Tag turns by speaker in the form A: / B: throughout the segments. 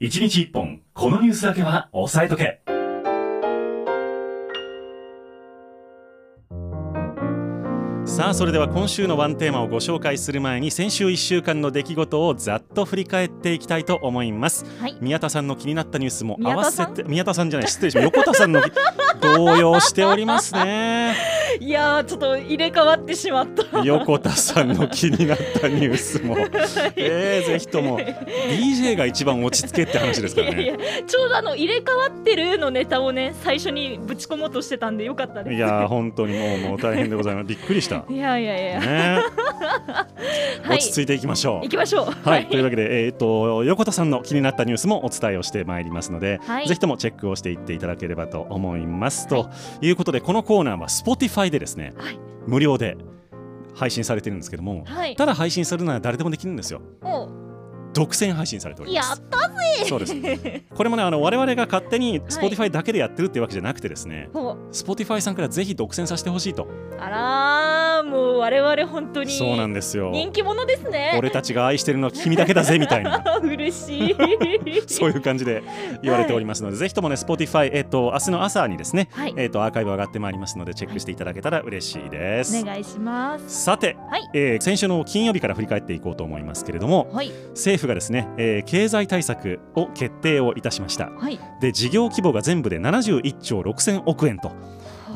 A: 1日1本、このニュースだけは押さえとけ。
B: さあそれでは今週のワンテーマをご紹介する前に先週1週間の出来事をざっと振り返っていきたいと思います、
C: はい。
B: 宮田さんの気になったニュースも合わせて宮田さん？じゃない。失礼しました横田さんの 動揺しておりますね
C: いやーちょっと入れ替わってしまった。
B: 横田さんの気になったニュースも。えー、ぜひとも。DJ が一番落ち着けって話ですから
C: いやいや
B: ね
C: ちょうどあの入れ替わってるのネタをね最初にぶち込もうとしてたんでよかったです。
B: いやー本当にもうもう大変でございます。びっくりした。
C: いやいやいや、
B: ね。
C: はい。
B: 落ち着いていきましょう。
C: 行きましょう。
B: はい、というわけで、えー、と横田さんの気になったニュースもお伝えをしてまいりますので、
C: はい。
B: ぜひともチェックをしていっていただければと思います。ということでこのコーナーは Spotify でですね、
C: はい。
B: 無料で配信されてるんですけども、
C: はい。
B: ただ配信するなら誰でもできるんですよ。
C: お
B: 独占配信されており
C: やっ
B: ます。
C: たぜ
B: そうです。これもねあの我々が勝手に Spotify だけでやってるっていうわけじゃなくてですね、
C: ほ
B: Spotify さんからぜひ独占させてほしいと。
C: あらーもう我々本当に
B: そうなんですよ。
C: 人気者ですね
B: 俺たちが愛してるのは君だけだぜみたいな。
C: 嬉しい
B: そういう感じで言われておりますので、ぜひともね、Spotify、えっ、と、明日の朝にですね、
C: はい
B: えっ、と、アーカイブ上がってまいりますので、チェックしていただけたら嬉しいです。
C: お願いします
B: さて、
C: はい
B: えー先週の金曜日から振り返っていこうと思いますけれども、
C: はい
B: 政府がですね、えー経済対策を決定をいたしました。
C: はい。
B: で、事業規模が全部で71兆6000億円と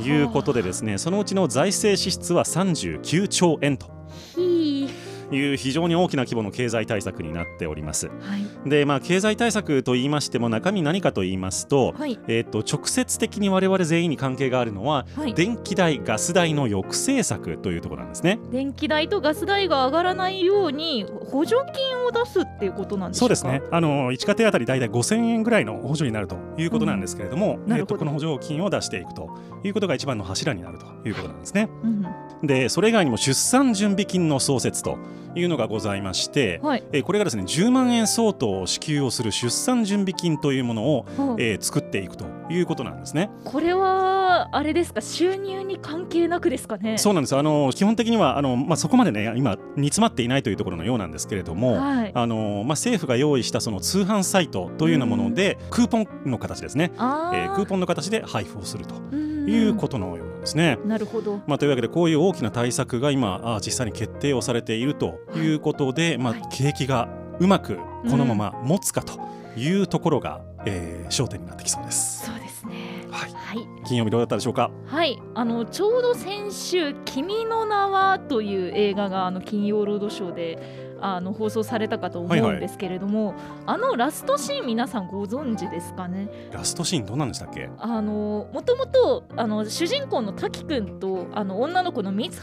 B: いうことでですね、そのうちの財政支出は39兆円と。
C: ひ
B: いう非常に大きな規模の経済対策になっております。
C: ーはい。
B: で、まあ、経済対策と言いましても中身何かと言いますと,、
C: はい。
B: えー、と直接的に我々全員に関係があるのは、
C: はい。
B: 電気代ガス代の抑制策というところなんですね。
C: 電気代とガス代が上がらないように補助金を出すっていうことなんですか？
B: そうですね。あの1家庭当たり大体5000円ぐらいの補助になるということなんですけれども、えー、
C: んど。
B: とこの補助金を出していくということが一番の柱になるということなんですね。
C: うん
B: でそれ以外にも出産準備金の創設というのがございまして、
C: はい。
B: えーこれがですね10万円相当を支給をする出産準備金というものを、えー作っていくということなんですね。
C: これはあれですか？収入に関係なくですかね？
B: そうなんです。あの基本的にはあの、まあ、そこまでね今煮詰まっていないというところのようなんですけれども、
C: はい。
B: あのまあ、政府が用意したその通販サイトというようなもので、クーポンの形ですね、
C: あー。
B: えークーポンの形で配布をすると
C: うん。
B: いうことのようなんですね。
C: なるほど。
B: まあ、というわけでこういう大きな対策が今あ実際に決定をされているとい。うことで、まあ
C: はい、
B: 景気がうまくこのまま持つかというところが、えー焦点になってきそうです。
C: そうですね。
B: はい、
C: はい。
B: 金曜日どうだったでしょうか？
C: はい。あのちょうど先週「君の名は」という映画があの金曜ロードショーであの放送されたかと思うんですけれども、あのラストシーン皆さんご存知ですかね？
B: ラストシーンどうなんでしたっけ？
C: あのもともとあの主人公の滝くんとあの女の子の三橋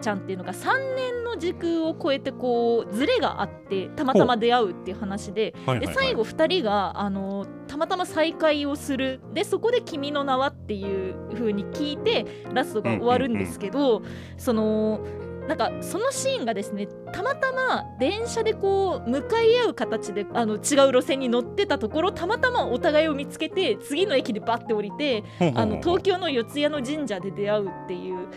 C: ちゃんっていうのが3年の時空を超えてこうズレがあってたまたま出会うっていう話で
B: はいはいはい。
C: で最後2人があのたまたま再会をする。でそこで「君の名は」っていう風に聞いてラストが終わるんですけど、そのなんかそのシーンがですねたまたま電車でこう向かい合う形であの違う路線に乗ってたところたまたまお互いを見つけて次の駅でバッて降りてあの東京の四谷の神社で出会うっていう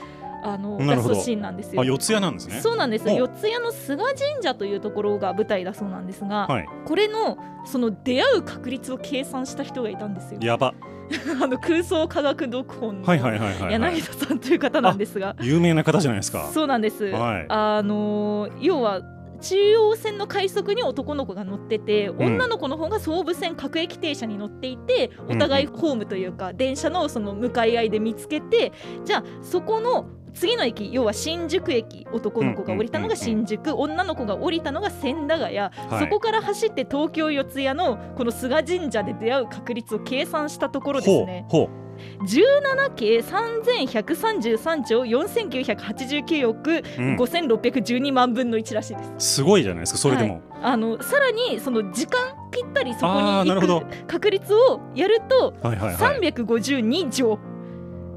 C: あの
B: なるほど
C: ラストシーンなんですよ。
B: あ四谷なんですね。
C: そうなんです四谷の菅神社というところが舞台だそうなんですが、
B: はい、
C: これのその出会う確率を計算した人がいたんですよ。
B: やば。
C: あの空想科学読本の。柳田さんという方なんですが、
B: 有名な方じゃないですか。
C: そうなんです。
B: はい
C: あの要は中央線の快速に男の子が乗ってて、
B: ん
C: 女の子の方が総武線各駅停車に乗っていてお互いホームというか、電車のその向かい合いで見つけてじゃあそこの次の駅要は新宿駅男の子が降りたのが新宿、女の子が降りたのが千駄ヶ谷、そこから走って東京四谷のこの菅神社で出会う確率を計算したところですね。
B: ほうほ
C: 17系3133兆4989億
B: う、うん、
C: 5612万分の1らしいです。
B: すごいじゃないですかそれでも。
C: あのさらにその時間ぴったりそこに行く確率をやると
B: はいはいはい。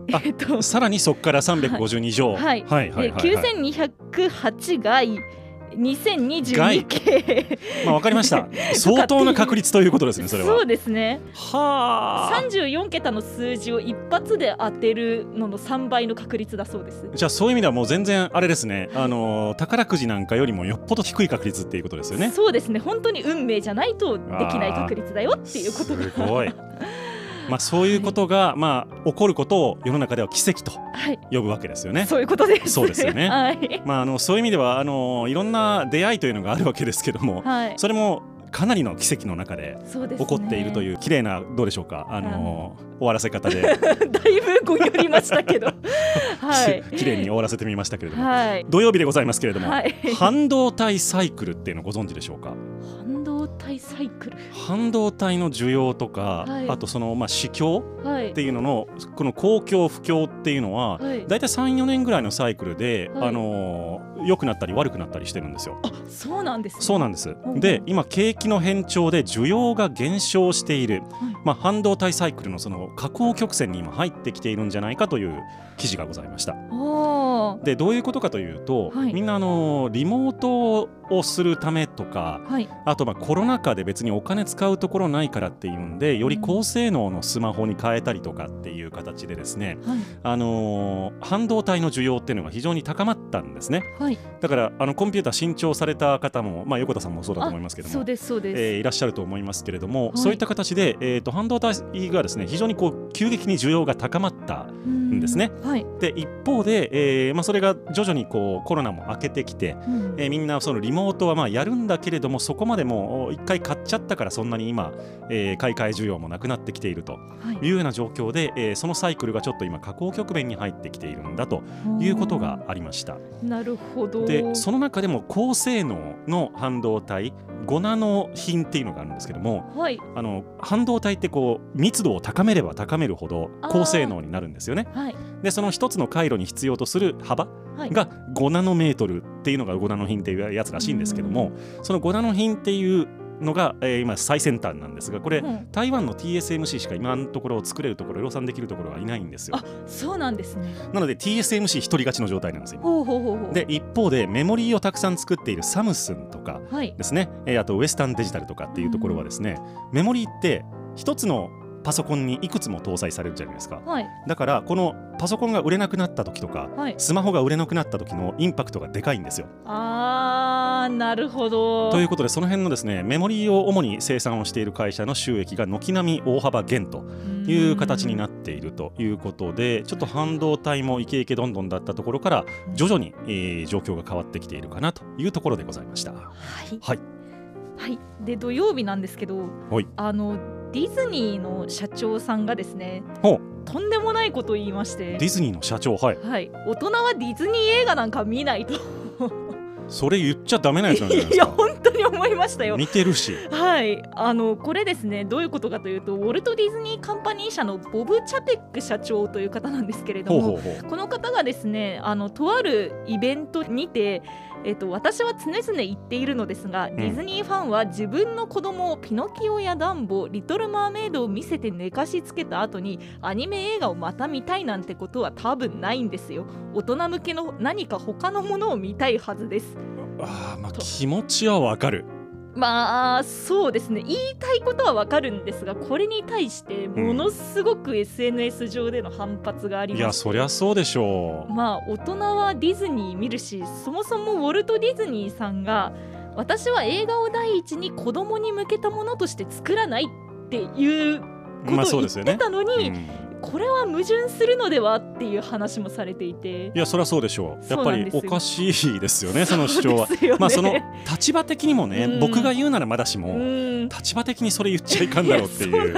C: 352乗。
B: あ
C: えっと。
B: さらにそこから352乗。
C: はい。
B: はい。はいはい、はい。
C: 9208外2022系
B: まあわかりました。相当な確率ということですねそれは。
C: そうですね。
B: はあ。
C: 34桁の数字を一発で当てるのの3倍の確率だそうです。
B: じゃあそういう意味ではもう全然あれですね。あの宝くじなんかよりもよっぽど低い確率っていうことですよね。
C: そうですね。本当に運命じゃないとできない確率だよっていうことが。
B: すごいまあそういうことが、まあ起こることを世の中では奇跡と
C: はい。
B: 呼ぶわけですよね。
C: そういうことです。
B: そうですよね。
C: はい、
B: まああのそういう意味ではあのいろんな出会いというのがあるわけですけども
C: はい、
B: それもかなりの奇跡の中で起こっているという綺麗などうでしょうか？あの終わらせ方で。
C: だいぶご寄りましたけど。はい。
B: 綺麗に終わらせてみましたけれども。
C: はい。
B: 土曜日でございますけれども、
C: はい。
B: 半導体サイクルっていうのをご存知でしょうか？
C: 体サイクル。
B: 半導体の需要とか、
C: はい。
B: あとそのまあ市況
C: はい。
B: っていうののこの公共不況っていうのは、
C: はい。
B: だいたい34年ぐらいのサイクルで、
C: はい。
B: あのー良くなったり悪くなったりしてるんですよ。
C: あそうなんです、ね、
B: そうなんです。
C: うん
B: で今景気の変調で需要が減少している、まあ、半導体サイクルのその下降曲線に今入ってきているんじゃないかという記事がございました。
C: あ
B: でどういうことかというと、
C: はい。
B: みんなあのリモートをするためとか
C: あはい。
B: あとまあコロナ禍で別にお金使うところないからっていうんでより高性能のスマホに変えたりとかっていう形でですね、
C: はい。
B: あのー半導体の需要っていうのが非常に高まったんですね。
C: はい。
B: だからあのコンピューター新調された方も、まあ、横田さんもそうだと思いますけども
C: そうですそうです、
B: えーいらっしゃると思いますけれども、
C: い。
B: そういった形で、えー、と半導体がですね非常にこう急激に需要が高まった
C: ん
B: ですね。
C: はい、
B: で一方で、えーまあ、それが徐々にこうコロナも明けてきて、
C: うん。
B: えーみんなそのリモートはまあやるんだけれどもそこまでもう一回買っちゃったからそんなに今、えー買い替え需要もなくなってきていると
C: はい。
B: いうような状況で、えーそのサイクルがちょっと今下降局面に入ってきているんだということがありました。
C: なるほど。
B: でその中でも高性能の半導体5ナノ品っていうのがあるんですけども
C: はい。
B: あの半導体ってこう密度を高めれば高めるほど高性能になるんですよね。
C: はい。
B: でその一つの回路に必要とする幅
C: はい。
B: が5ナノメートルっていうのが5ナノ品っていうやつらしいんですけどもその5ナノ品っていうのが、えー今最先端なんですがこれ、
C: うん。
B: 台湾の TSMC しか今のところ作れるところ量産できるところはいないんですよ。
C: あそうなんですね。
B: なので TSMC 一人勝ちの状態なんですよ今。
C: ほうほうほうほう。
B: で一方でメモリーをたくさん作っているサムスンとか
C: はい。
B: ですね、えーあとウエスタンデジタルとかっていうところはですね、メモリーって一つのパソコンにいくつも搭載されるじゃないですか。
C: はい。
B: だからこのパソコンが売れなくなった時とか
C: はい。
B: スマホが売れなくなった時のインパクトがでかいんですよ。
C: あーなるほど。
B: ということでその辺のですねメモリーを主に生産をしている会社の収益が軒並み大幅減という形になっているということでちょっと半導体もイケイケどんどんだったところから徐々に、えー状況が変わってきているかなというところでございました。
C: はい。
B: はい、
C: はい、で土曜日なんですけど、
B: はい。
C: あのディズニーの社長さんがですねとんでもないことを言いまして。
B: ディズニーの社長はい。
C: はい、大人はディズニー映画なんか見ないと
B: それ言っちゃダメなやつなんじゃないで
C: いや
B: すか。
C: 本当に思いましたよ。
B: 似てるし
C: はい、あのこれですねどういうことかというとウォルト・ディズニー・カンパニー社のボブ・チャペック社長という方なんですけれどもこの方がですねあのとあるイベントにて、えっと、私は常々言っているのですが、ディズニーファンは自分の子供をピノキオやダンボリトル・マーメイドを見せて寝かしつけた後にアニメ映画をまた見たいなんてことは多分ないんですよ。大人向けの何か他のものを見たいはずです。
B: あーまあ
C: と
B: 気持ちはわかる。
C: まあそうですね言いたいことはわかるんですがこれに対してものすごく SNS 上での反発がありまして、
B: いやそりゃそうでしょう。
C: まあ大人はディズニー見るしそもそもウォルト・ディズニーさんが私は映画を第一に子供に向けたものとして作らないっていうこ
B: まあ
C: とを言って。たのに、
B: うん
C: これは矛盾するのではっていう話もされていて
B: いやそりゃそうでしょう。やっぱりおかしいですよね その主張は。
C: ね
B: まあその立場的にもね、
C: うん
B: 僕が言うならまだしも、
C: うん
B: 立場的にそれ言っちゃいかんだろうってい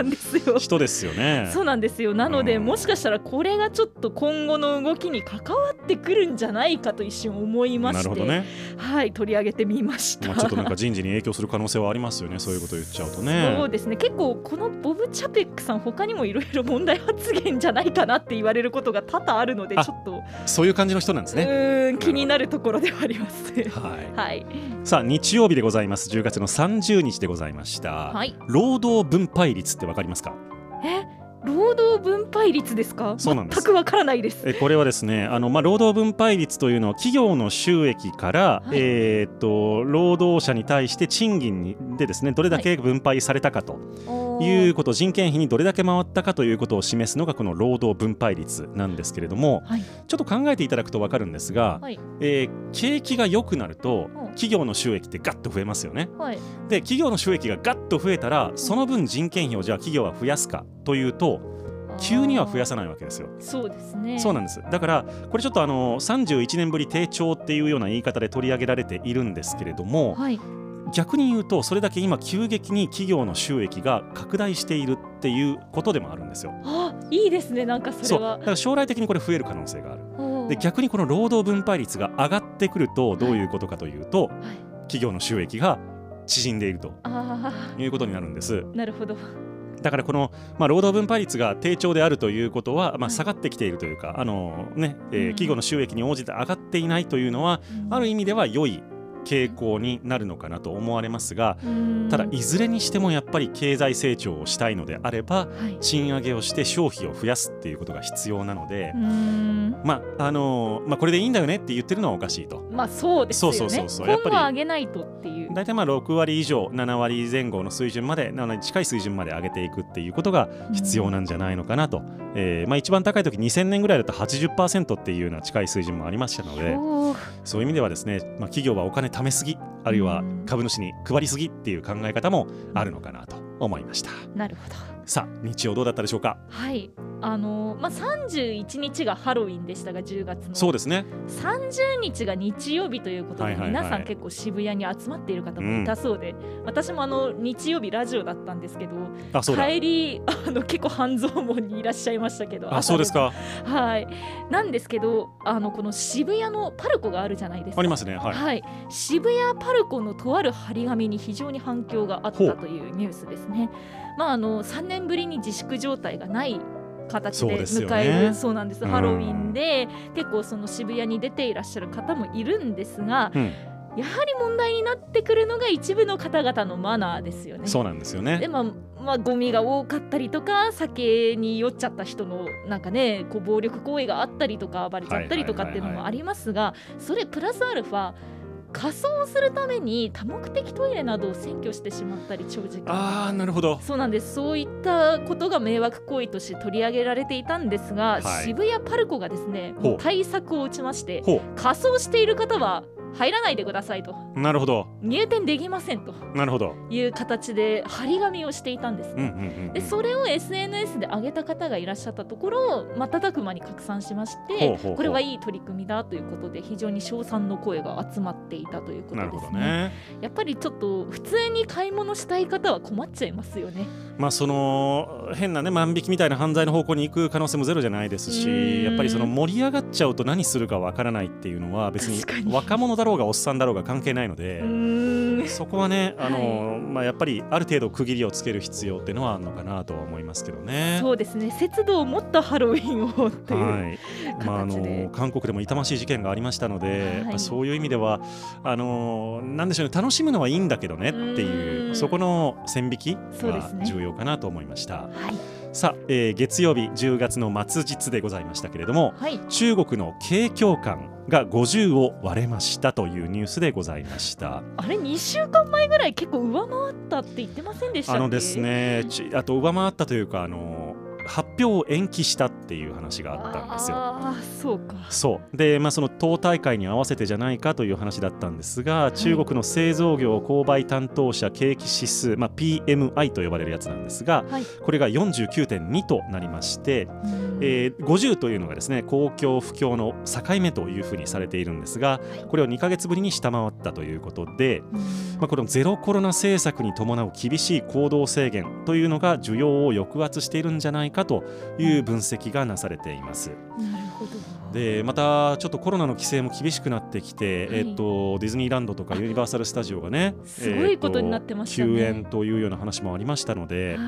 C: う
B: 人ですよね。
C: そうなんですよなので、
B: うん
C: もしかしたらこれがちょっと今後の動きに関わってくるんじゃないかと一瞬思いまして
B: なるほどね。
C: はい取り上げてみました、
B: まあちょっとなんか人事に影響する可能性はありますよね。そういうこと言っちゃうと
C: そう
B: ね。
C: ですね結構このボブ・チャペックさん他にもいろいろ問題発言じゃないかなって言われることが多々あるので
B: あ
C: ちょっと
B: そういう感じの人なんです
C: う
B: ね。
C: 気になるところではあります。
B: はい。
C: はい、
B: さあ日曜日でございます。10月の30日でございました。
C: はい、
B: 労働分配率ってわかりますか？
C: え労働分配率ですか？
B: そうなんです。
C: 全くわからないです。
B: えこれはですねあの、まあ、労働分配率というのは企業の収益から、
C: はい。
B: えーっと労働者に対して賃金にでですねどれだけ分配されたかとい。うこと、人件費にどれだけ回ったかということを示すのがこの労働分配率なんですけれども
C: はい。
B: ちょっと考えていただくと分かるんですが、
C: はい。
B: えー景気が良くなると
C: うん。
B: 企業の収益ってガッと増えますよね。
C: はい。
B: で企業の収益がガッと増えたらその分人件費をじゃあ企業は増やすかというと急には増やさないわけですよ。
C: そうですね。
B: そうなんです。だからこれちょっとあの31年ぶり低調っていうような言い方で取り上げられているんですけれども
C: はい。
B: 逆に言うとそれだけ今急激に企業の収益が拡大しているっていうことでもあるんですよ。
C: あいいですねなんかそれは。
B: だから将来的にこれ増える可能性がある。で逆にこの労働分配率が上がってくるとどういうことかというと、
C: はい。
B: 企業の収益が縮んでいると
C: あ
B: いうことになるんです。
C: あなるほど
B: だからこの、まあ、労働分配率が低調であるということは、まあ、
C: はい。
B: 下がってきているというか、あのねえー
C: うん。
B: 企業の収益に応じて上がっていないというのは、ある意味では良い傾向になるのかなと思われますがただいずれにしてもやっぱり経済成長をしたいのであれば
C: はい。
B: 賃上げをして消費を増やすっていうことが必要なので
C: う、ん。
B: まああのまあ、これでいいんだよねって言ってるのはおかしいと。
C: まあそうですよね。
B: そうそうそうそう。やっぱり
C: 上げないとっていう。
B: 大体まあ6割以上7割前後の水準まで7割近い水準まで上げていくっていうことが必要なんじゃないのかなと、えーまあ、一番高い時2000年ぐらいだと80%っていうような近い水準もありましたのでそういう意味ではですね、まあ、企業はお金貯めすぎあるいは株主に配りすぎっていう考え方もあるのかなと思いました。
C: なるほど。
B: さあ日曜どうだったでしょうか？
C: はい。あのーまあ31日がハロウィンでしたが10月の。
B: そうですね。
C: 30日が日曜日ということで、皆さん結構渋谷に集まっている方もいたそうで、私もあの日曜日ラジオだったんですけど帰りあの結構半蔵門にいらっしゃいましたけど。
B: あそうですか。
C: はい。なんですけどあのこの渋谷のパルコがあるじゃないですか。
B: ありますね。はい、
C: はい、渋谷パルコのとある張り紙に非常に反響があったというニュースですね。まああの3年ぶりに自粛状態がない形で迎える
B: ね。
C: そうなんです。
B: うん
C: ハロウィンで結構その渋谷に出ていらっしゃる方もいるんですが
B: うん、
C: やはり問題になってくるのが一部の方々のマナーですよね。
B: そうなんですよね。
C: でまあまあ、ゴミが多かったりとか酒に酔っちゃった人のなんかねこう暴力行為があったりとか暴れちゃったりとかっていうのもありますがそれプラスアルファ仮装するために多目的トイレなどを占拠してしまったり長時間
B: ああなるほど。
C: そうなんです。そういったことが迷惑行為として取り上げられていたんですが、
B: はい。
C: 渋谷パルコがですね対策を打ちまして
B: ほ
C: 仮装している方は入らないでくださいと。
B: うなるほど。
C: 入店できませんと。
B: なるほど。
C: いう形で張り紙をしていたんですね。
B: うんうん
C: でそれを SNS で上げた方がいらっしゃったところ瞬く間に拡散しましてこれはいい取り組みだということで非常に称賛の声が集まっていたということですね。
B: どね。
C: やっぱりちょっと普通に買い物したい方は困っちゃいますよね。
B: まあその変なね万引きみたいな犯罪の方向に行く可能性もゼロじゃないですしやっぱりその盛り上がっちゃうと何するかわからないっていうのは別
C: に
B: 若者だろうがおっさんだろうが関係ないのでそこはねあの、まあやっぱりある程度区切りをつける必要っていうのはあるのかなとは思いますけどね。
C: そうですね。節度を持ったハロウィンをという、
B: はい。まあ、あの韓国でも痛ましい事件がありましたので、
C: はい。
B: そういう意味ではあのなんでしょうね楽しむのはいいんだけどねって
C: う
B: い
C: ー
B: うん。そこの線引きが重要かなと思いました。
C: はい
B: さあ、えー月曜日10月の末日でございましたけれども
C: はい
B: 中国の景況感が50を割れましたというニュースでございました。
C: あれ2週間前ぐらい結構上回ったって言ってませんでした
B: あのですねちあと上回ったというかあの発表を延期したっていう話があったんですよ。
C: ああそうか。
B: そう。で、まあ、その党大会に合わせてじゃないかという話だったんですが、中国の製造業購買担当者景気指数、まあ、PMI と呼ばれるやつなんですが
C: はい。
B: これが49.2となりまして、えー50というのがですね公共不況の境目というふうにされているんですがこれを2ヶ月ぶりに下回ったということで、まあ、このゼロコロナ政策に伴う厳しい行動制限というのが需要を抑圧しているんじゃないかという分析がなされています。
C: なるほど
B: でまたちょっとコロナの規制も厳しくなってきて、
C: はい。
B: えっと、ディズニーランドとかユニバーサル・スタジオがね
C: すごいことになってましたね。
B: えっと休園というような話もありましたので
C: は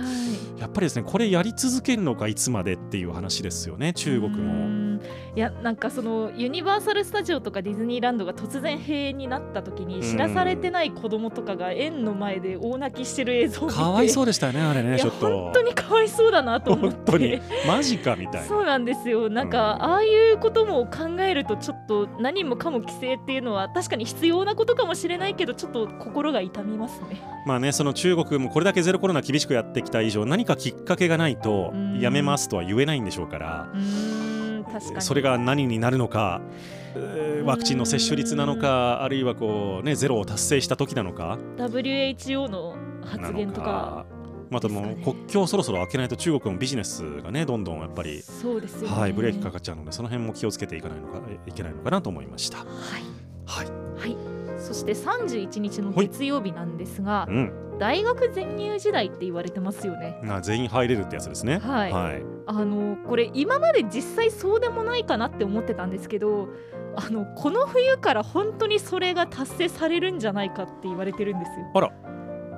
C: い。
B: やっぱりですねこれやり続けるのかいつまでっていう話ですよね中国
C: う
B: も。
C: ん。いやなんかそのユニバーサル・スタジオとかディズニーランドが突然閉園になった時に知らされてない子供とかが園の前で大泣きしてる映像を見て
B: かわいそうでしたよねあれねちょっと。
C: 本当にかわいそうだなと思って。
B: 本当に。マジかみたいな。
C: そうなんですよ。なんか、
B: うん。
C: ああいうことも考えるとちょっと何もかも規制っていうのは確かに必要なことかもしれないけどちょっと心が痛みますね。
B: まあねその中国もこれだけゼロコロナ厳しくやってきた以上何かきっかけがないと
C: うん
B: やめますとは言えないんでしょうから
C: うーん確かに。
B: それが何になるのかえーワクチンの接種率なのかあるいはこうねゼロを達成した時なのか。
C: WHO の
B: な
C: 発言
B: の
C: とか
B: またもう国境をそろそろ開けないと中国のビジネスがねどんどんやっぱり
C: そうですよね。
B: はいブレーキかかっちゃうのでその辺も気をつけていかないのかいけないのかなと思いました。
C: はい。
B: はい。
C: はい。そして31日の
B: はい
C: 月曜日なんですが、
B: うん。
C: 大学全入時代って言われてますよね。
B: な全員入れるってやつですね。
C: はい。
B: はい。
C: あのこれ今まで実際そうでもないかなって思ってたんですけどあのこの冬から本当にそれが達成されるんじゃないかって言われてるんですよ。
B: あら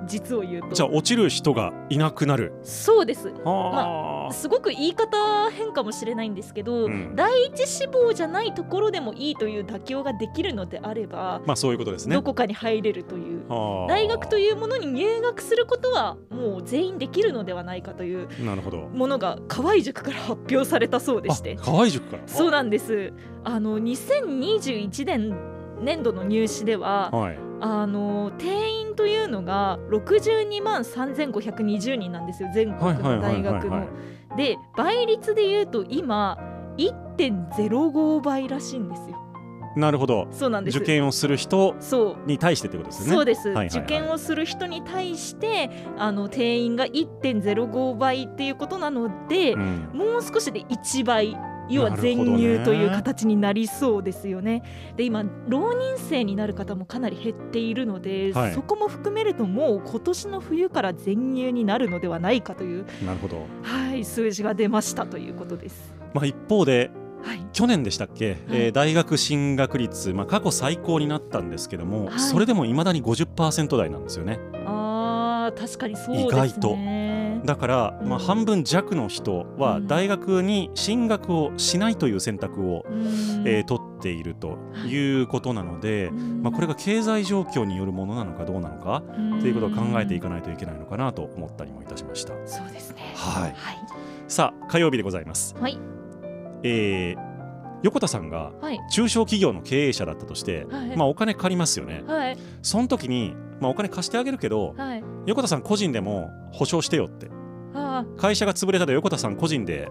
C: 実を言うと。
B: じゃあ落ちる人がいなくなる。
C: そうです。
B: あ。
C: すごく言い方変かもしれないんですけど、
B: うん。
C: 第一志望じゃないところでもいいという妥協ができるのであれば、
B: まあそういうことですね。
C: どこかに入れるという。大学と
B: い
C: いうものに入学することはもう全員できるのではないかという
B: うなるほど。
C: ものが河合塾から発表されたそうでして。
B: あ河合塾から。
C: そうなんです。あの2021年年度の入試では
B: はい。
C: あの定員というのが62万3520人なんですよ全国の大学の。で倍率でいうと今1.05倍らしいんですよ。
B: なるほど。
C: そうなんです。
B: 受験をする人に対してってことですよね。
C: そうです、受験をする人に対してあの定員が1.05倍っていうことなので、
B: うん。
C: もう少しで1倍要は全入という形になりそうですよね。で今浪人生になる方もかなり減っているので、
B: はい。
C: そこも含めるともう今年の冬から全入になるのではないかという、
B: なるほど。
C: はい、数字が出ましたということです。
B: まあ一方で
C: はい、
B: 去年でしたっけ、えー大学進学率、まあ、過去最高になったんですけども、
C: はい。
B: それでもいまだに50%台なんですよね。
C: あー確かにそうですね。
B: 意外とだから、まあ、
C: うん
B: 半分弱の人は
C: うん
B: 大学に進学をしないという選択を、
C: うん
B: えー取っているということなので、
C: うん
B: まあ、これが経済状況によるものなのかどうなのか
C: うん
B: ということを考えていかないといけないのかなと思ったりもいたしました
C: そうですね。
B: はい
C: はい。
B: さあ火曜日でございます、
C: はい。
B: えー横田さんが
C: はい。
B: 中小企業の経営者だったとして、
C: はい。
B: まあ、お金借りますよね
C: はい。
B: その時に、まあ、お金貸してあげるけど
C: はい。
B: 横田さん個人でも保証してよって
C: は a
B: 会社が潰れたら横田さん個人で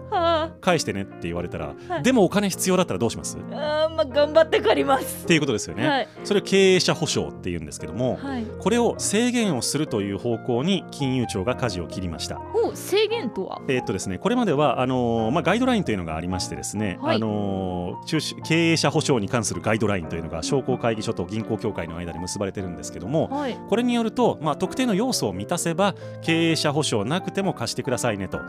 B: 返してねって言われたら、
C: はい
B: でもお金必要だったらどうします？っ
C: あ。まあ頑張って借ります。
B: ていうことですよね、
C: はい。
B: それを経営者保証っていうんですけども、
C: はい。
B: これを制限をするという方向に金融庁が舵を切りました。
C: お制限とは？
B: えーっとですね、これまではあのーまあ、ガイドラインというのがありましてですね、
C: はい
B: あのー経営者保証に関するガイドラインというのが商工会議所と銀行協会の間で結ばれてるんですけども
C: はい。
B: これによると、まあ、特定の要素を満たせば経営者保証なくても貸してくださいねと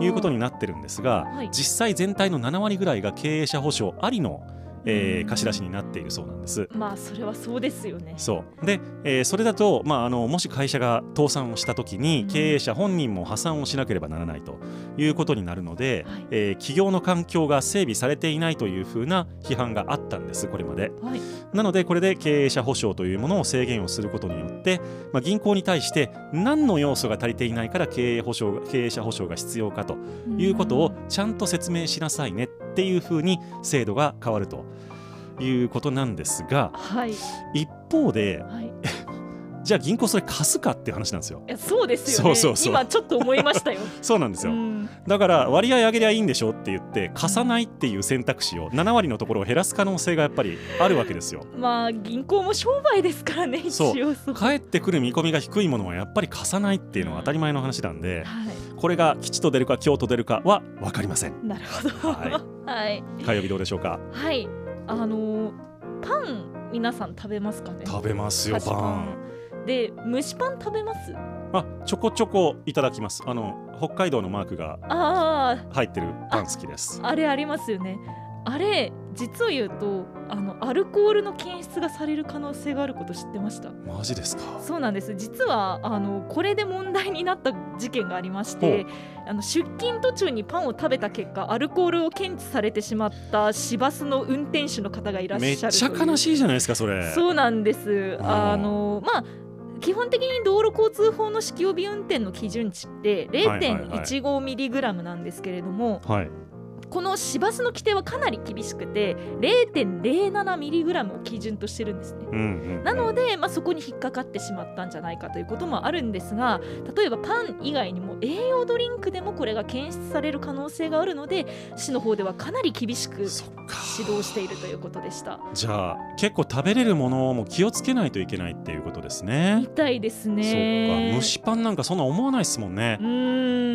B: いうことになってるんですが、
C: はい。
B: 実際全体の7割ぐらいが経営者保証ありの、えー
C: うん。
B: 貸し出しになっているそうなんです。
C: まあそれはそうですよね。
B: そう。で、えーそれだと、まあ、あのもし会社が倒産をした時に
C: うん。
B: 経営者本人も破産をしなければならないということになるので、
C: はい
B: えー企業の環境が整備されていないというふうな批判があったんですこれまで。
C: はい。
B: なのでこれで経営者保証というものを制限をすることによって、まあ、銀行に対して何の要素が足りていないから経営保証が経営者保証が必要かということをちゃんと説明しなさいねっていうふうに制度が変わるということなんですが
C: はい。
B: 一方で
C: はい。
B: じゃあ銀行それ貸すかっていう話なんですよ。
C: そうですよね。
B: そうそう
C: 今ちょっと思いましたよ。
B: そうなんですよ、
C: うん
B: だから割合上げりゃいいんでしょって言って貸さないっていう選択肢を7割のところを減らす可能性がやっぱりあるわけですよ。
C: まあ銀行も商売ですからね。一
B: そう
C: 応そう。
B: 返ってくる見込みが低いものはやっぱり貸さないっていうのは当たり前の話なんで
C: は
B: これが吉と出るか凶と出るかは分かりません。
C: い。なるほど。
B: は
C: はい。
B: 火曜日どうでしょうか？
C: はい。あのーパン皆さん食べますかね？
B: 食べますよパン。
C: で蒸しパン食べます？
B: あちょこちょこいただきます。あの北海道のマークが
C: あ
B: 入ってるパン好きです。
C: ああれありますよね。あれ実を言うとあのアルコールの検出がされる可能性があること知ってました？
B: マジですか？
C: そうなんです。実はあのこれで問題になった事件がありましてあの出勤途中にパンを食べた結果アルコールを検知されてしまった市バスの運転手の方がいらっしゃる
B: めっちゃ悲しいじゃないですかそれ。
C: そうなんです。あのまあ基本的に道路交通法の酒気帯び運転の基準値って
B: はいはい
C: 0.15mg なんですけれども、
B: はい
C: この市バスの規定はかなり厳しくて 0.07mg を基準としてるんですね。
B: うんうん
C: なので、まあ、そこに引っかかってしまったんじゃないかということもあるんですが例えばパン以外にも栄養ドリンクでもこれが検出される可能性があるので市の方ではかなり厳しく指導しているということでした。
B: じゃあ結構食べれるものも気をつけないといけないっていうことです
C: み
B: ね
C: たいですね。
B: か蒸しパンなんかそんな思わないですもんね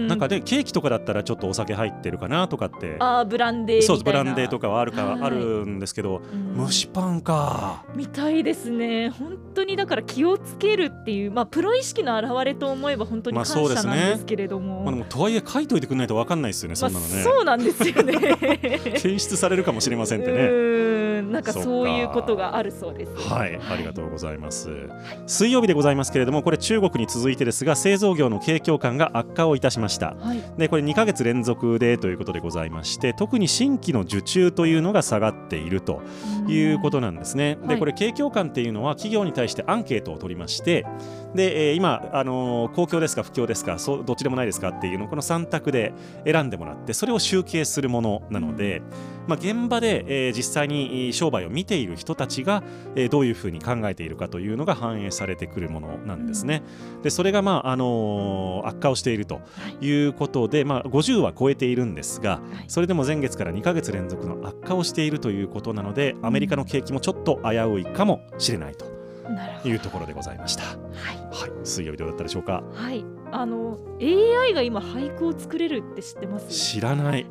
B: なんかでケーキとかだったらちょっとお酒入ってるかなとかって
C: あーブランデー
B: そうブランデーとかはあるか、
C: はい。
B: あるんですけど
C: うん。
B: 蒸しパンか。
C: みたいですね。本当にだから気をつけるっていうまあプロ意識の表れと思えば本当に
B: まあ
C: 感謝なんですけれども、
B: まあでもとはいえ書いといてくれないと分かんないですよねそんなのね、
C: まあ、そうなんですよね。
B: 検出されるかもしれませんって
C: う
B: ね
C: なんか
B: そ
C: ういうことがあるそうです。
B: はい、ありがとうございます。水曜日でございますけれども、これ中国に続いてですが、製造業の景況感が悪化をいたしました。
C: はい。
B: で、これ2ヶ月連続でということでございまして、特に新規の受注というのが下がっているということなんですね。で、
C: はい
B: これ景況感っていうのは企業に対してアンケートを取りまして、で、えー今、あのー公共ですか不況ですか、そうどっちでもないですかっていうのをこの3択で選んでもらって、それを集計するものなので、まあ、現場で、えー実際にえー商売を見ている人たちが、えーどういうふうに考えているかというのが反映されてくるものなんですね。でそれが、まああのー悪化をしているとい。うことで、まあ、50は超えているんですが
C: はい。
B: それでも前月から2ヶ月連続の悪化をしているということなのでアメリカの景気もちょっと危ういかもしれないというところでございました。
C: はい。
B: はい、水曜日どうだったでしょうか？
C: はいあの AI が今俳句を作れるって知ってます？
B: 知らない。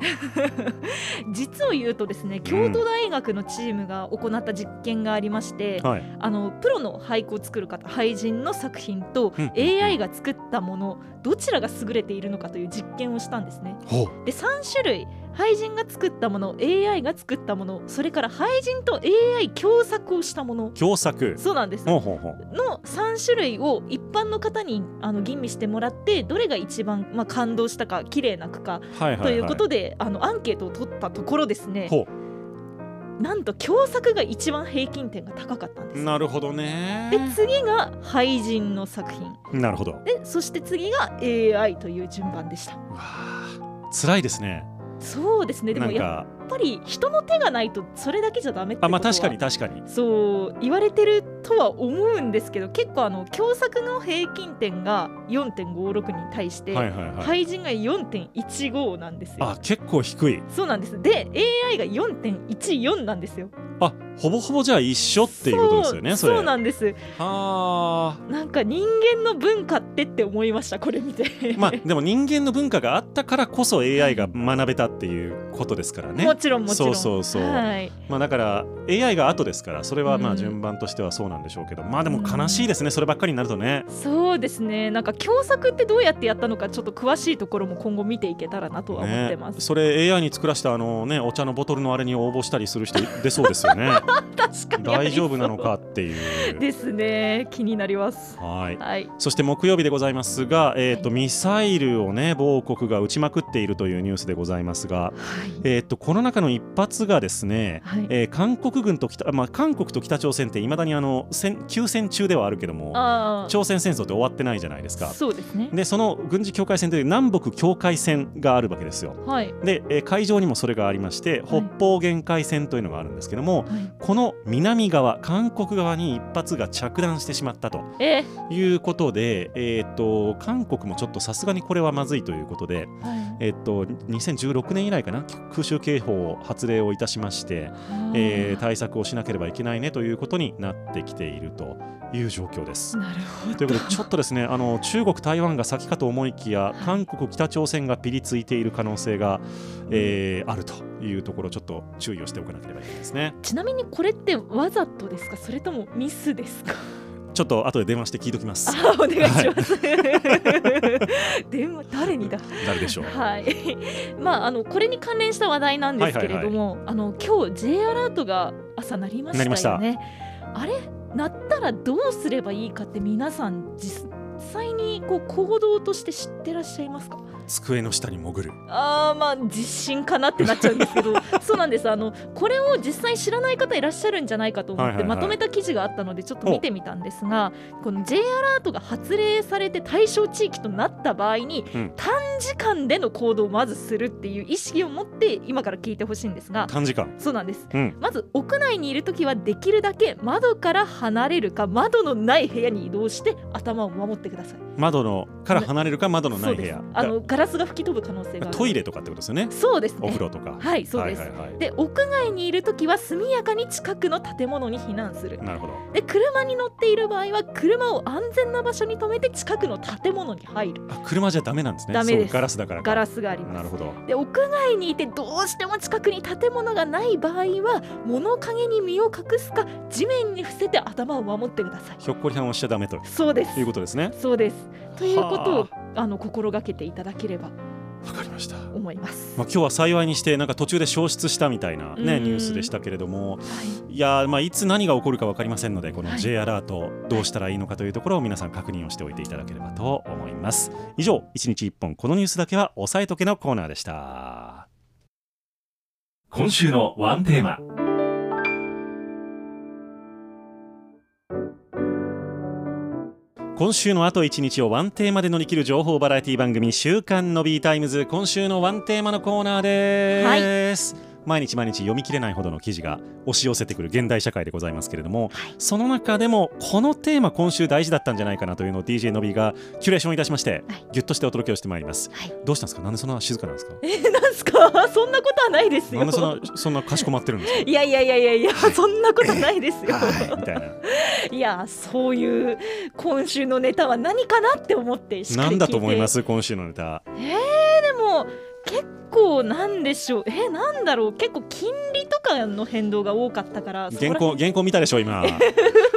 C: 実を言うとですね京都大学のチームが行った実験がありまして、
B: はい、
C: あのプロの俳句を作る方俳人の作品と
B: うん
C: AI が作ったものどちらが優れているのかという実験をしたんですね。で3種類俳人が作ったもの AI が作ったものそれから俳人と AI 共作をしたもの。
B: 共作。
C: そうなんです。の3種類を一般の方にあの吟味してもらってどれが一番、まあ、感動したか綺麗な句か
B: はいはい、はい、
C: ということで、あのアンケートを取ったところですね
B: ほ
C: なんと共作が一番平均点が高かったんです。
B: うなるほどね。
C: で次が俳人の作品。
B: なるほど。
C: でそして次が AI という順番でした。
B: うわあ辛いですね。
C: そうですね。でもやっ
B: か
C: ぱり人の手がないとそれだけじゃダメってことは
B: あまあ確かに確かに。
C: そう言われてるとは思うんですけど結構あの共作の平均点が4.56に対して、
B: はいはいはい。
C: 俳人が4.15なんですよ。
B: あ結構低い。
C: そうなんです。で AI が4.14なんですよ。
B: あほぼほぼじゃあ一緒っていうことですよねそ
C: うなんです。
B: あ。
C: なんか人間の文化ってって思いましたこれ見て。
B: まあでも人間の文化があったからこそ AI が学べたっていうことですからね。
C: もちろんもちろん。
B: そうそうそう。
C: はい、
B: まあだから AI が後ですからそれはま
C: うん。
B: あ順番としてはそうなんでしょうけど、まあでも悲しいですねそればっかりになるとね。
C: そうですね。なんか共作ってどうやってやったのかちょっと詳しいところも今後見ていけたらなとは思ってます、
B: ねそれ AI に作らせたあのねお茶のボトルのあれに応募したりする人 出そうですよね。大丈夫なのかっていう。
C: ですね。気になります。
B: はい。
C: はい。
B: そして木曜日でございますが、えーと
C: はい
B: ミサイルをね某国が撃ちまくっているというニュースでございますが、
C: はい。
B: えー、とこの中の一発がですね、
C: はい。
B: えー韓国軍と北、まあ、韓国と北朝鮮っていまだにあの戦休戦中ではあるけども
C: あ
B: 朝鮮戦争って終わってないじゃないです
C: あ
B: か。
C: そうですね。
B: でその軍事境界線という南北境界線があるわけですよ。
C: はい。
B: で、えー海上にもそれがありまして北方限界線というのがあるんですけども、
C: はい。
B: この南側韓国側に一発が着弾してしまったと
C: え
B: いうことで、えー、と韓国もちょっとさすがにこれはまずいということで、
C: はい。
B: えー、と2016年以来かな空襲警報を発令をいたしまして、えー対策をしなければいけないねということになってきているという状況です。
C: なるほど
B: ということでちょっとですねあの中国、台湾が先かと思いきや韓国、北朝鮮がピリついている可能性が、えーあるというところちょっと注意をしておかなければいけないですね。
C: ちなみにこれってわざとですか？それともミスですか？
B: ちちょっと後で電話して聞いときます
C: あお願いします。電話誰にだ？
B: 誰でしょう？
C: はい。まああのこれに関連した話題なんですけれども、あの今日 J アラートが朝鳴りましたよね。あれ？なったらどうすればいいかって皆さん実際にこう行動として知ってらっしゃいますか？
B: 机の下に潜る。
C: あーまあ実信かなってなっちゃうんですけど そうなんです。あのこれを実際知らない方いらっしゃるんじゃないかと思ってまとめた記事があったのでちょっと見てみたんですがこの J アラートが発令されて対象地域となった場合に
B: うん。
C: 短時間での行動をまずするっていう意識を持って今から聞いてほしいんですが
B: 短時間。
C: そうなんです。
B: うん。
C: まず屋内にいるときはできるだけ窓から離れるか窓のない部屋に移動して頭を守ってください。
B: 窓のから離れるか窓のない部屋。
C: あのガラスが吹き飛ぶ可能性がある。
B: トイレとかってことですよね。
C: そうですね。
B: お風呂とか。
C: はいそうです、
B: はいはいはい。
C: で屋外にいるときは速やかに近くの建物に避難する。
B: なるほど。
C: で車に乗っている場合は車を安全な場所に止めて近くの建物に入る。
B: あ車じゃダメなんですね。
C: ダメです。
B: ガラスだからか。
C: ガラスがあります。
B: なるほど。
C: で屋外にいてどうしても近くに建物がない場合は物陰に身を隠すか地面に伏せて頭を守ってください。
B: ひょっこりはんをしちゃダメと。
C: そうです。
B: いうことですね。
C: そうですということを
B: は
C: あ。の心がけていただければ
B: わかりました。
C: 思います、
B: まあ、今日は幸いにしてなんか途中で消失したみたいな、ね、
C: うん。
B: ニュースでしたけれども
C: はい。
B: いやー、まあ、いつ何が起こるか分かりませんのでこの
C: はい。
B: J アラートどうしたらいいのかというところを皆さん確認をしておいていただければと思います。以上1日1本このニュースだけは押さえとけのコーナーでした。
A: 今週のワンテーマ
B: 今週のあと1日をワンテーマで乗り切る情報バラエティ番組「週刊 Nobby タイムズ」今週のワンテーマのコーナーです、毎日毎日読み切れないほどの記事が押し寄せてくる現代社会でございますけれども、その中でもこのテーマ今週大事だったんじゃないかなというのを DJ Nobby がキュレーションいたしまして、
C: はい。
B: ギュッとしてお届けをしてまいります、
C: はい。
B: どうしたんですか？なんでそんな静かなんですか？
C: えなんすか？そんなことはないですよ。
B: なんでそんなそんなかしこまってるんですか？
C: いやいやいやいやいや、そんなことないですよ。
B: はいみたいな。い
C: や、そういう今週のネタは何かなって思ってしっかり聞いて。
B: なんだと思います？今週のネタ。
C: えー、でも結構なんでしょう。えー、なんだろう。結構金利とかの変動が多かったから。
B: 原稿原稿見たでしょ今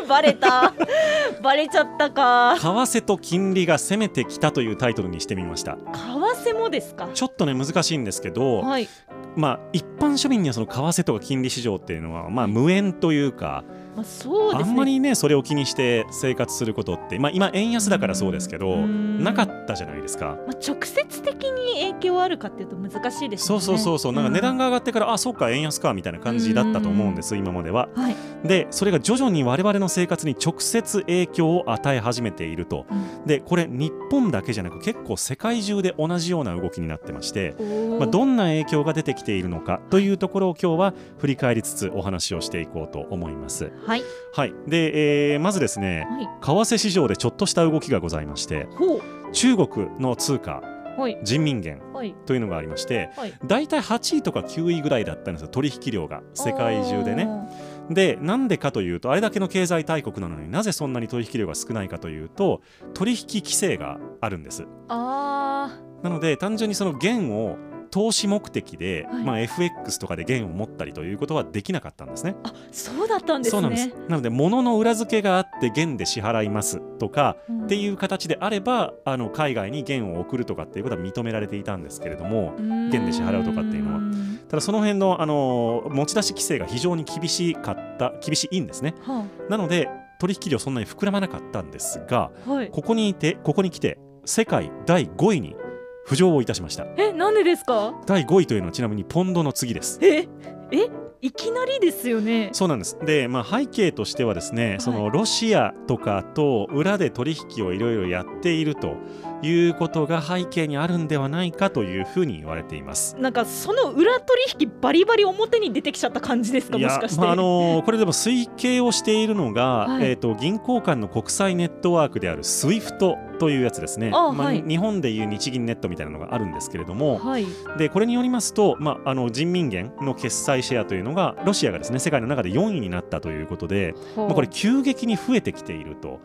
C: そ バレた。バレちゃったか。
B: 為替と金利が攻めてきたというタイトルにしてみました
C: 為替もですか？
B: ちょっとね難しいんですけど、
C: はい。
B: まあ一般庶民にはその為替とか金利市場っていうのはまあ無縁というか、
C: まあ、そうですね。
B: あんまりねそれを気にして生活することってまあ今円安だからそうですけど
C: うん
B: なかったじゃないですか。
C: まあ、直接的に影響あるかっていうと難しいですよね。
B: そうそうそうそうなんか値段
C: が。
B: が上がってから、あそうか円安かみたいな感じだったと思うんです今までは。
C: はい。
B: でそれが徐々に我々の生活に直接影響を与え始めていると。
C: うん
B: でこれ日本だけじゃなく結構世界中で同じような動きになってまして、まあ、どんな影響が出てきているのかというところを今日は振り返りつつお話をしていこうと思います。
C: はい。
B: はい、で、えーまずですね
C: はい。
B: 為替市場でちょっとした動きがございまして
C: ほう。
B: 中国の通貨
C: はい。
B: 人民元
C: はい。
B: というのがありまして
C: はい。
B: 大体8位とか9位ぐらいだったんですよ取引量が世界中でね。でなんでかというとあれだけの経済大国なのになぜそんなに取引量が少ないかというと取引規制があるんです。
C: あ
B: なので単純にその元を投資目的で、
C: はい。
B: まあ、FX とかで元を持ったりということはできなかったんですね。
C: ーあそうだったんですね。
B: そうなんです。なので物の裏付けがあって元で支払いますとか
C: うん。
B: っていう形であればあの海外に元を送るとかっていうことは認められていたんですけれども元で支払うとかっていうのは。
C: ん
B: ただその辺のあの持ち出し規制が非常に厳しかった厳しいんですね。
C: は
B: なので取引量そんなに膨らまなかったんですが
C: あはい。
B: ここにいてここに来て世界第5位に浮上をいたしました。
C: えなんでですか？
B: 第5位というのはちなみにポンドの次です。
C: ええいきなりですよね。
B: そうなんです。で、まあ、背景としてはですね、そのロシアとかと裏で取引をいろいろやっているということが背景にあるんではないかというふうに言われています。
C: なんかその裏取引バリバリ表に出てきちゃった感じですかもしかして、
B: まああのーこれでも推計をしているのが、
C: はい。
B: えー、と銀行間の国際ネットワークである SWIFT というやつですね。まあ
C: あはい。
B: 日本でいう日銀ネットみたいなのがあるんですけれども、
C: はい。
B: でこれによりますと、まあ、あの人民元の決済シェアというのがロシアがですね世界の中で4位になったということで、まあ、これ急激に増えてきていると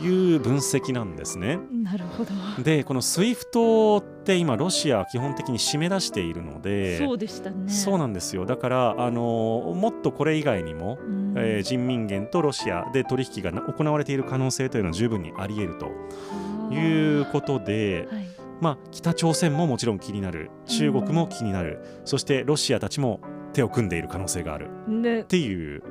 B: いう分析なんですね。
C: なるほど。
B: でこの SWIFT って今ロシアは基本的に締め出しているので
C: そうでしたね。
B: そうなんですよ。だからあのもっとこれ以外にも、
C: うん。
B: えー人民元とロシアで取引がな行われている可能性というのは十分にあり得るということで、
C: はい。
B: まあ、北朝鮮ももちろん気になる。中国も気になる、そしてロシアたちも手を組んでいる可能性がある。
C: ね。
B: っていう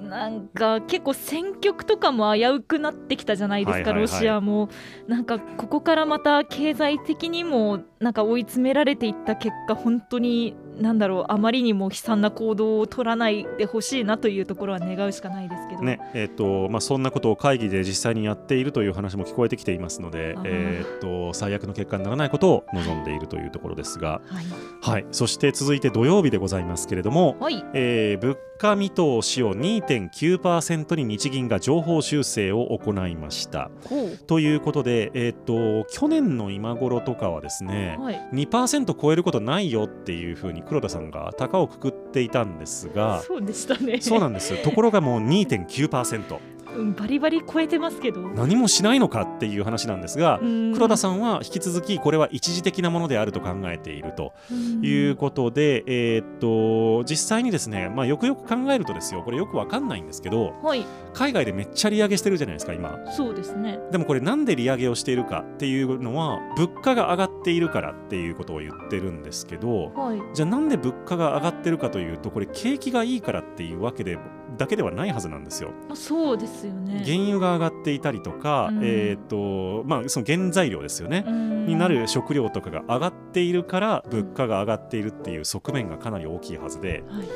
C: なんか結構戦局とかも危うくなってきたじゃないですか、ロシアも。なんかここからまた経済的にもなんか追い詰められていった結果本当になんだろうあまりにも悲惨な行動を取らないでほしいなというところは願うしかないですけど、
B: ねえーとまあ、そんなことを会議で実際にやっているという話も聞こえてきていますのでえー、と最悪の結果にならないことを望んでいるというところですが、
C: はい、
B: はい、そして続いて土曜日でございますけれども、
C: はい、
B: えー物価見通しを2.9%に日銀が情報修正を行いました。
C: ほ
B: ということで、えー、と去年の今頃とかはですね
C: う、はい、
B: 2%超えることないよっていうふうに黒田さんが高をくくっていたんですが
C: そうでしたね。
B: そうなんです。ところがもう2.9%
C: うんバリバリ超えてますけど。
B: 何もしないのかっていう話なんですが黒
C: 黒
B: 田さんは引き続きこれは一時的なものであると考えているということで、えーっと実際にですね、まあ、よくよく考えるとですよこれよくわかんないんですけど
C: はい。
B: 海外でめっちゃ利上げしてるじゃないですか今。
C: そうですね。
B: でもこれなんで利上げをしているかっていうのは物価が上がっているからっていうことを言ってるんですけど
C: はい。
B: じゃあなんで物価が上がってるかというとこれ景気がいいからっていうわけでだけではないはずなんですよ。
C: まあそうですよね。
B: 原油が上がっていたりとか、
C: うん。
B: えーっとまあその原材料ですよね。に
C: に
B: なる食料とかが上がっているから物価が上がっているっていう側面がかなり大きいはずで。
C: はい。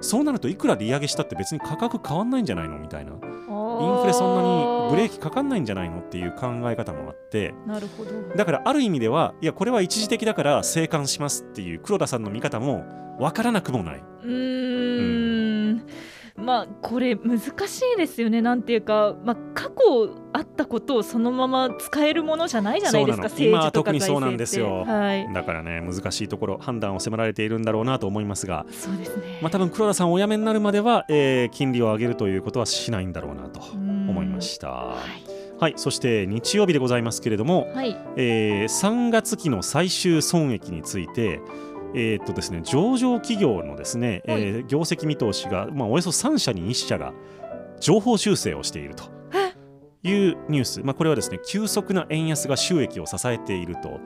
B: そうなるといくら利上げしたって別に価格変わんないんじゃないの？みたいな。インフレそんなにブレーキかかんないんじゃないの？っていう考え方もあって。
C: なるほど。
B: だからある意味ではいやこれは一時的だから静観しますっていう黒田さんの見方も分からなくもない。
C: うーんまあこれ難しいですよね。なんていうか、まあ、過去あったことをそのまま使えるものじゃないじゃないですか。政治とか
B: 今は特にそうなん
C: 財
B: ですよ。
C: はい。
B: だからね難しいところ判断を迫られているんだろうなと思いますが、
C: そうですね、
B: まあ、多分黒田さんお辞めになるまでは、えー金利を上げるということはしないんだろうなと思いました。
C: はい。
B: はい、そして日曜日でございますけれども、
C: はい。
B: えー3月期の最終損益について、えーっとですね、上場企業のですね、
C: はい。
B: えー業績見通しが、まあ、およそ3社に1社が情報修正をしているというニュース、まあ、これはですね急速な円安が収益を支えていると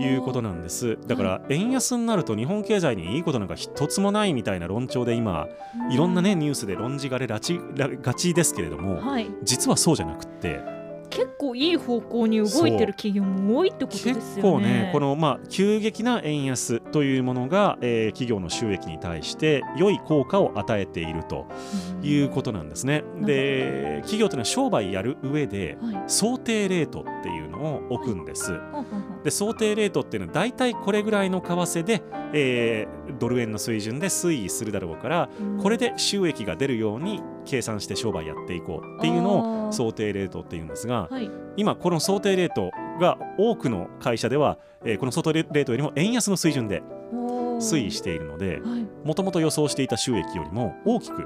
B: いうことなんです。だから円安になると日本経済にいいことなんか一つもないみたいな論調で今いろんなねニュースで論じがれがちがちですけれども
C: はい、
B: 実はそうじゃなくって
C: 結構いい方向に動いてる企業も多いってことですよね。
B: 結構ねこのまあ急激な円安というものが、えー企業の収益に対して良い効果を与えているということなんですね。
C: ど
B: で企業というのは商売やる上で
C: はい
B: 想定レートっていうのを置くんです。
C: ほんほんほん
B: で想定レートっていうのは大体これぐらいの為替で、えードル円の水準で推移するだろうからこれで収益が出るように計算して商売やっていこうっていうのを想定レートっていうんですが
C: はい。
B: 今この想定レートが多くの会社では、えーこの想定レートよりも円安の水準で推移しているので
C: はい。
B: もともと予想していた収益よりも大きく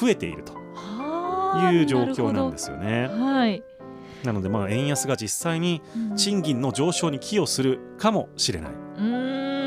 B: 増えていると
C: はあ
B: いう状況なんですよね。
C: はい
B: なのでまあ円安が実際に
C: うん
B: 賃金の上昇に寄与するかもしれない。
C: うーん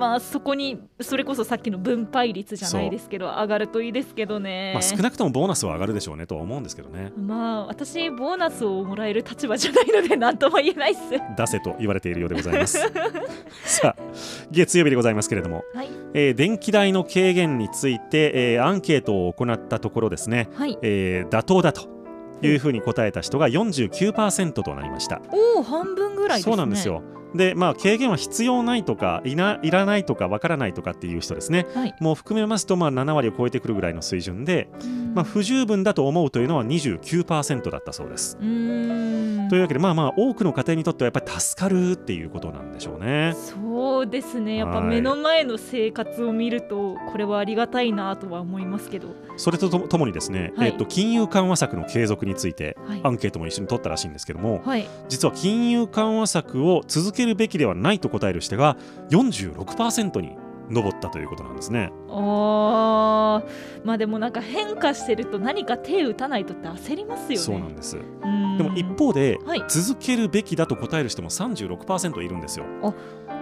C: まあそこにそれこそさっきの分配率じゃないですけど上がるといいですけどね。
B: まあ、少なくともボーナスは上がるでしょうねとは思うんですけどね。
C: まあ私ボーナスをもらえる立場じゃないので何とも言えないっす。
B: 出せと言われているようでございます。さあ月曜日でございますけれども、
C: はい
B: えー電気代の軽減について、えーアンケートを行ったところですね、
C: はい。
B: えー妥当だというふうに答えた人が49%となりました。
C: おお半分ぐらいですね。
B: そうなんです。よ。でまあ軽減は必要ないとかいないらないとかわからないとかっていう人ですね。
C: はい。
B: もう含めますとまあ7割を超えてくるぐらいの水準で、まあ、不十分だと思うというのは29%だったそうです。というわけでまあまあ多くの家庭にとってはやっぱり助かるっていうことなんでしょうね。
C: そうですね。やっぱ
B: はい。
C: 目の前の生活を見るとこれはありがたいなとは思いますけど、
B: それととともにですね、
C: はい。
B: えっと、金融緩和策の継続について
C: はい。
B: アンケートも一緒に取ったらしいんですけども
C: はい、
B: 実は金融緩和策を続けるべきではないと答える人が46%に上ったということなんですね。
C: あーまあでもなんか変化してると何か手打たないとって焦りますよね。
B: そうなんです
C: うん
B: でも一方で、
C: はい
B: 続けるべきだと答える人も36%いるんですよ。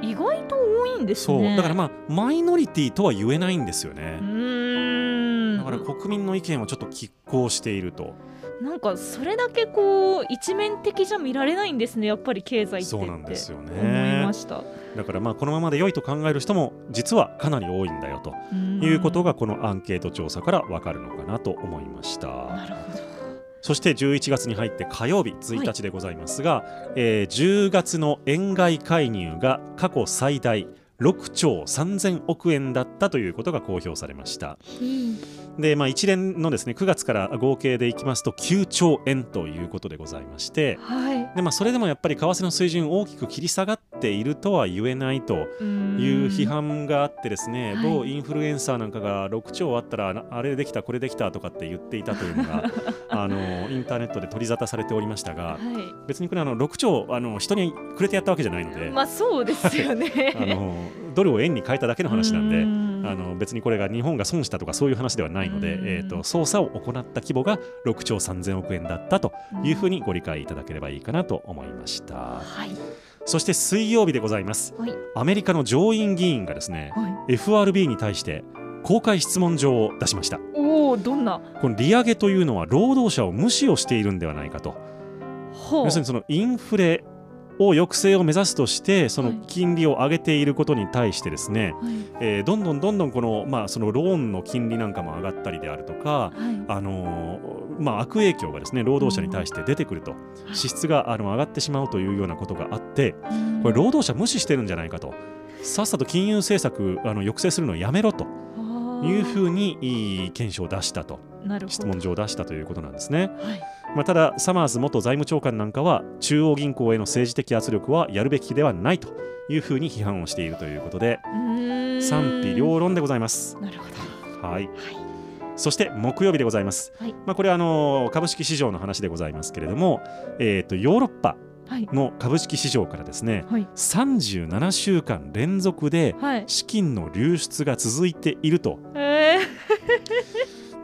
C: 意外と多いんです
B: そう
C: ね。
B: だからまあマイノリティとは言えないんですよねだから国民の意見はちょっと拮抗していると。
C: なんかそれだけこう一面的じゃ見られないんですねやっぱり経済って
B: そうなんですよね
C: 思いました。
B: だからまあこのままで良いと考える人も実はかなり多いんだよということがこのアンケート調査からわかるのかなと思いました。
C: なるほど。
B: そして11月に入って火曜日1日でございますが、えー10月の円買い介入が過去最大6兆3000億円だったということが公表されました。で、まあ、一連のですね9月から合計でいきますと9兆円ということでございまして
C: はい。
B: で、まあ、それでもやっぱり為替の水準大きく切り下がっているとは言えないという批判があってですね、
C: はい
B: 某インフルエンサーなんかが6兆あったらなあれできたこれできたとかって言っていたというのが あのインターネットで取り沙汰されておりましたが
C: は
B: 別にこれあの6兆あの人にくれてやったわけじゃないので、
C: い。まあそうですよね。
B: あのドルを円に変えただけの話なんで。
C: ん
B: あの別にこれが日本が損したとかそういう話ではないので、
C: うん
B: えー、と捜査を行った規模が6兆3000億円だったというふうにご理解いただければいいかなと思いました
C: はい。
B: そして水曜日でございます
C: はい。
B: アメリカの上院議員がですね
C: はい。
B: FRB に対して公開質問状を出しました
C: おおどんな？
B: この利上げというのは労働者を無視をしているんではないかと要するにそのインフレを抑制を目指すとしてその
C: はい
B: 金利を上げていることに対してですね、
C: はい。
B: えーどんどんどんどんこの,、まあそのローンの金利なんかも上がったりであるとか、
C: はい。
B: あのーまあ、悪影響がですね労働者に対して出てくると、支出があの上がってしまうというようなことがあってこれ労働者無視してるんじゃないかとさっさと金融政策あの抑制するのをやめろというふうにいい検証を出したと。質問状を出したということなんですね。
C: はい。
B: まあ、ただ、サマーズ元財務長官なんかは中央銀行への政治的圧力はやるべきではないというふうに批判をしているということで賛否両論でございます。
C: なるほど。
B: はい
C: はい。
B: そして木曜日でございます。
C: はい
B: まあ、これはあの株式市場の話でございますけれども、えー、とヨーロッパ
C: はい。
B: の株式市場からですね
C: はい。
B: 37週間連続で
C: はい。
B: 資金の流出が続いていると
C: え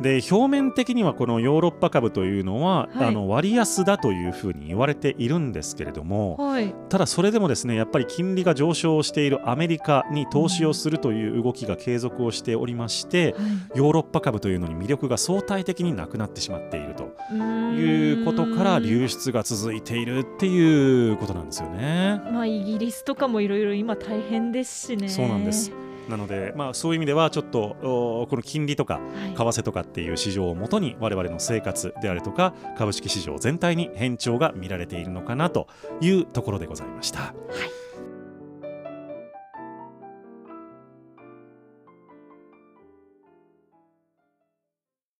B: で表面的にはこのヨーロッパ株というのは、
C: はい
B: あの割安だというふうに言われているんですけれども
C: ー、はい。
B: ただそれでもですねやっぱり金利が上昇しているアメリカに投資をするという動きが継続をしておりまして、ヨーロッパ株というのに魅力が相対的になくなってしまっているということから流出が続いているっていうことなんですよね。
C: まあイギリスとかもいろいろ今大変ですしね。
B: そうなんです。なので、まあ、そういう意味ではちょっとおこの金利とか
C: はい。
B: 為替とかっていう市場をもとに我々の生活であるとか株式市場全体に変調が見られているのかなというところでございました。
C: はい